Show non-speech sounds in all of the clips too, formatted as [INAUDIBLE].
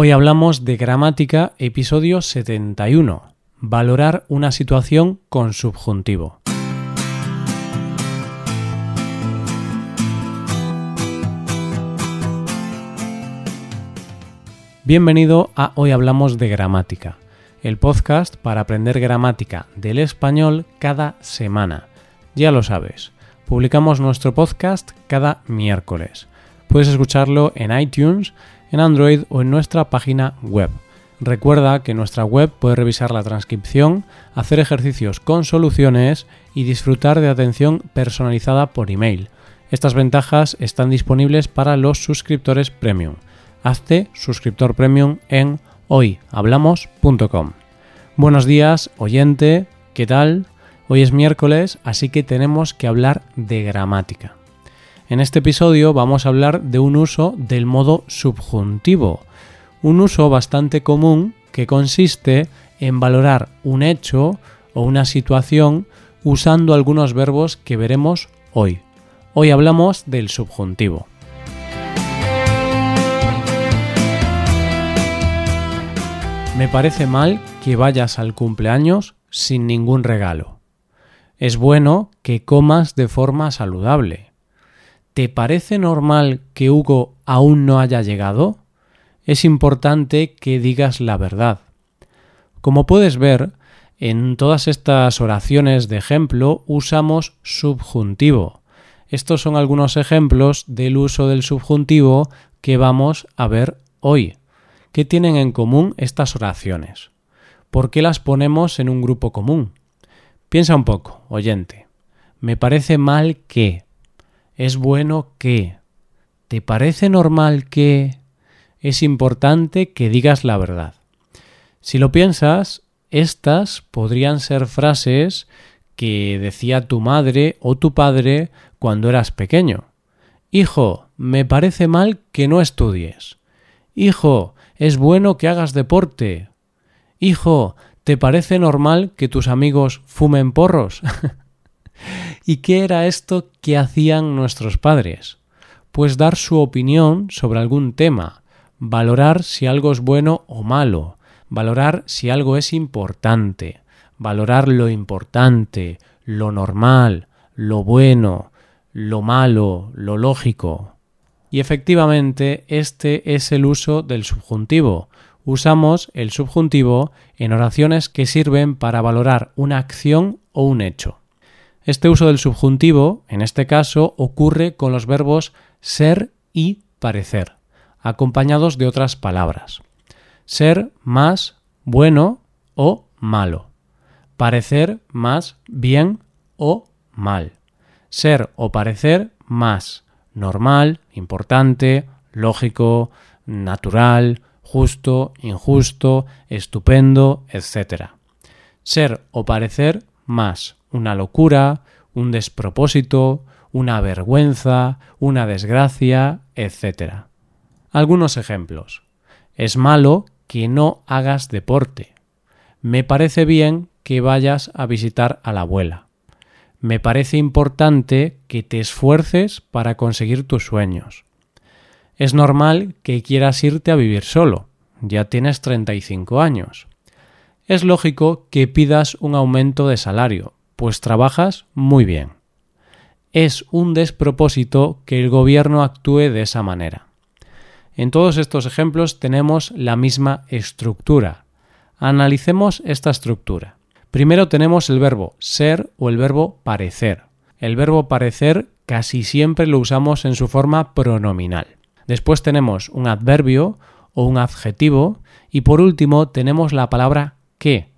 Hoy hablamos de gramática, episodio 71. Valorar una situación con subjuntivo. Bienvenido a Hoy Hablamos de Gramática, el podcast para aprender gramática del español cada semana. Ya lo sabes, publicamos nuestro podcast cada miércoles. Puedes escucharlo en iTunes, en Android o en nuestra página web. Recuerda que en nuestra web puedes revisar la transcripción, hacer ejercicios con soluciones y disfrutar de atención personalizada por email. Estas ventajas están disponibles para los suscriptores premium. Hazte suscriptor premium en hoyhablamos.com. Buenos días, oyente, ¿qué tal? Hoy es miércoles, así que tenemos que hablar de gramática. En este episodio vamos a hablar de un uso del modo subjuntivo, un uso bastante común que consiste en valorar un hecho o una situación usando algunos verbos que veremos hoy. Hoy hablamos del subjuntivo. Me parece mal que vayas al cumpleaños sin ningún regalo. Es bueno que comas de forma saludable. ¿Te parece normal que Hugo aún no haya llegado? Es importante que digas la verdad. Como puedes ver, en todas estas oraciones de ejemplo usamos subjuntivo. Estos son algunos ejemplos del uso del subjuntivo que vamos a ver hoy. ¿Qué tienen en común estas oraciones? ¿Por qué las ponemos en un grupo común? Piensa un poco, oyente. Me parece mal que es bueno que. ¿Te parece normal que? Es importante que digas la verdad. Si lo piensas, estas podrían ser frases que decía tu madre o tu padre cuando eras pequeño. Hijo, me parece mal que no estudies. Hijo, es bueno que hagas deporte. Hijo, ¿te parece normal que tus amigos fumen porros? [LAUGHS] ¿Y qué era esto que hacían nuestros padres? Pues dar su opinión sobre algún tema, valorar si algo es bueno o malo, valorar si algo es importante, valorar lo importante, lo normal, lo bueno, lo malo, lo lógico. Y efectivamente este es el uso del subjuntivo. Usamos el subjuntivo en oraciones que sirven para valorar una acción o un hecho. Este uso del subjuntivo, en este caso, ocurre con los verbos ser y parecer, acompañados de otras palabras. Ser más bueno o malo. Parecer más bien o mal. Ser o parecer más normal, importante, lógico, natural, justo, injusto, estupendo, etc. Ser o parecer más una locura, un despropósito, una vergüenza, una desgracia, etc. Algunos ejemplos. Es malo que no hagas deporte. Me parece bien que vayas a visitar a la abuela. Me parece importante que te esfuerces para conseguir tus sueños. Es normal que quieras irte a vivir solo. Ya tienes 35 años. Es lógico que pidas un aumento de salario, pues trabajas muy bien. Es un despropósito que el gobierno actúe de esa manera. En todos estos ejemplos tenemos la misma estructura. Analicemos esta estructura. Primero tenemos el verbo ser o el verbo parecer. El verbo parecer casi siempre lo usamos en su forma pronominal. Después tenemos un adverbio o un adjetivo y por último tenemos la palabra que,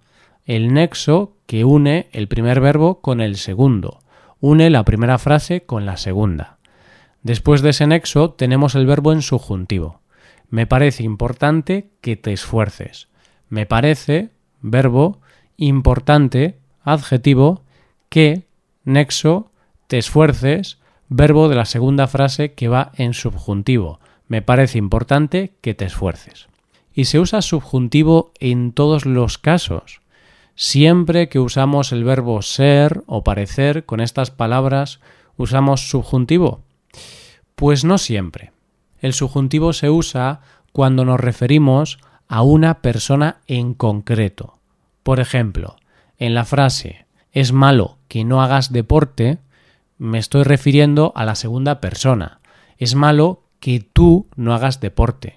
el nexo que une el primer verbo con el segundo, une la primera frase con la segunda. Después de ese nexo tenemos el verbo en subjuntivo. Me parece importante que te esfuerces. Me parece, verbo, importante, adjetivo, que, nexo, te esfuerces, verbo de la segunda frase que va en subjuntivo. Me parece importante que te esfuerces. Y se usa subjuntivo en todos los casos. Siempre que usamos el verbo ser o parecer con estas palabras, ¿usamos subjuntivo? Pues no siempre. El subjuntivo se usa cuando nos referimos a una persona en concreto. Por ejemplo, en la frase es malo que no hagas deporte, me estoy refiriendo a la segunda persona. Es malo que tú no hagas deporte.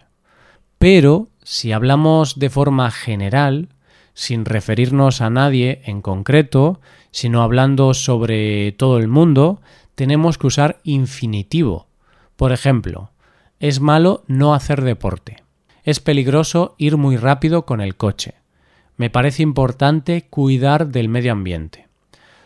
Pero si hablamos de forma general, sin referirnos a nadie en concreto, sino hablando sobre todo el mundo, tenemos que usar infinitivo. Por ejemplo, es malo no hacer deporte. Es peligroso ir muy rápido con el coche. Me parece importante cuidar del medio ambiente.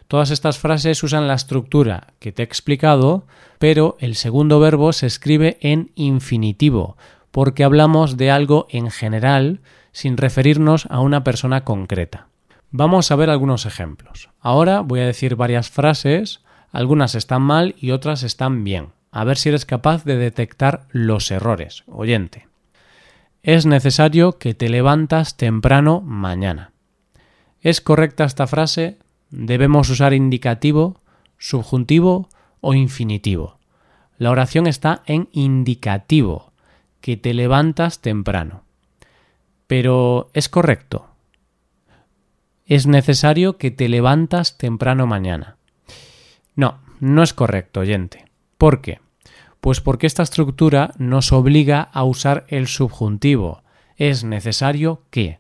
Todas estas frases usan la estructura que te he explicado, pero el segundo verbo se escribe en infinitivo, porque hablamos de algo en general sin referirnos a una persona concreta. Vamos a ver algunos ejemplos. Ahora voy a decir varias frases, algunas están mal y otras están bien. A ver si eres capaz de detectar los errores. Oyente. Es necesario que te levantas temprano mañana. ¿Es correcta esta frase? Debemos usar indicativo, subjuntivo o infinitivo. La oración está en indicativo, que te levantas temprano. Pero ¿es correcto? Es necesario que te levantas temprano mañana. No, no es correcto, oyente. ¿Por qué? Pues porque esta estructura nos obliga a usar el subjuntivo. Es necesario que.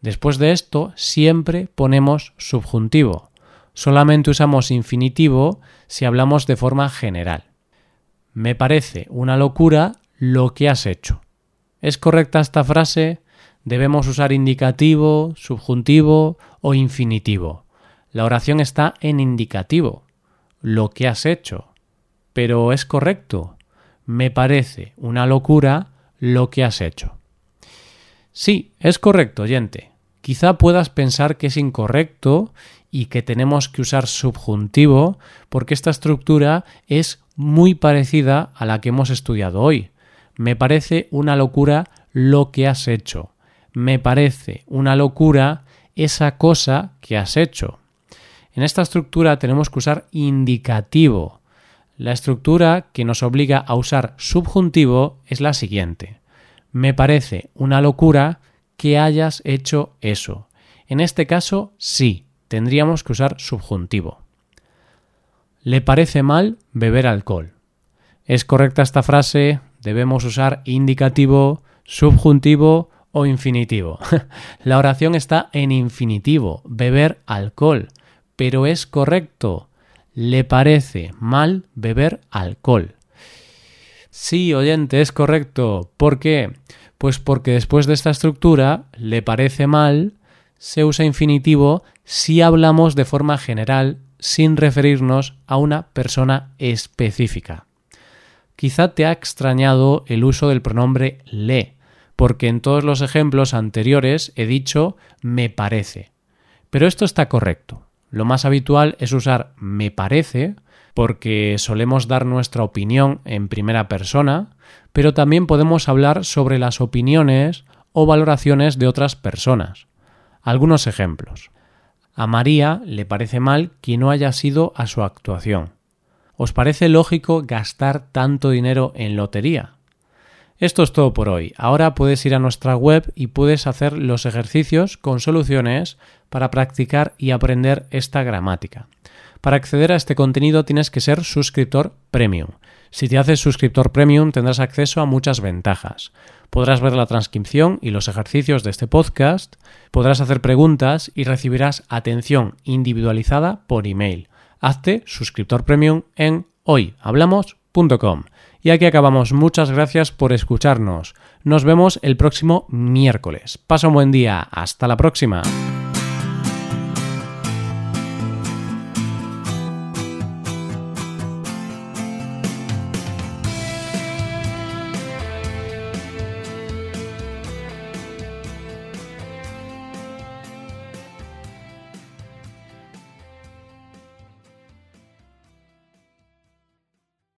Después de esto siempre ponemos subjuntivo. Solamente usamos infinitivo si hablamos de forma general. Me parece una locura lo que has hecho. ¿Es correcta esta frase? debemos usar indicativo, subjuntivo o infinitivo. La oración está en indicativo, lo que has hecho. Pero es correcto. Me parece una locura lo que has hecho. Sí, es correcto, oyente. Quizá puedas pensar que es incorrecto y que tenemos que usar subjuntivo porque esta estructura es muy parecida a la que hemos estudiado hoy. Me parece una locura lo que has hecho me parece una locura esa cosa que has hecho. En esta estructura tenemos que usar indicativo. La estructura que nos obliga a usar subjuntivo es la siguiente. Me parece una locura que hayas hecho eso. En este caso, sí, tendríamos que usar subjuntivo. Le parece mal beber alcohol. ¿Es correcta esta frase? Debemos usar indicativo, subjuntivo o infinitivo. [LAUGHS] La oración está en infinitivo, beber alcohol, pero es correcto. Le parece mal beber alcohol. Sí, oyente, es correcto. ¿Por qué? Pues porque después de esta estructura, le parece mal, se usa infinitivo si hablamos de forma general sin referirnos a una persona específica. Quizá te ha extrañado el uso del pronombre le, porque en todos los ejemplos anteriores he dicho me parece. Pero esto está correcto. Lo más habitual es usar me parece porque solemos dar nuestra opinión en primera persona, pero también podemos hablar sobre las opiniones o valoraciones de otras personas. Algunos ejemplos. A María le parece mal que no haya sido a su actuación. ¿Os parece lógico gastar tanto dinero en lotería? Esto es todo por hoy. Ahora puedes ir a nuestra web y puedes hacer los ejercicios con soluciones para practicar y aprender esta gramática. Para acceder a este contenido tienes que ser suscriptor premium. Si te haces suscriptor premium tendrás acceso a muchas ventajas. Podrás ver la transcripción y los ejercicios de este podcast, podrás hacer preguntas y recibirás atención individualizada por email. Hazte suscriptor premium en hoyhablamos.com. Y aquí acabamos. Muchas gracias por escucharnos. Nos vemos el próximo miércoles. Pasa un buen día. Hasta la próxima.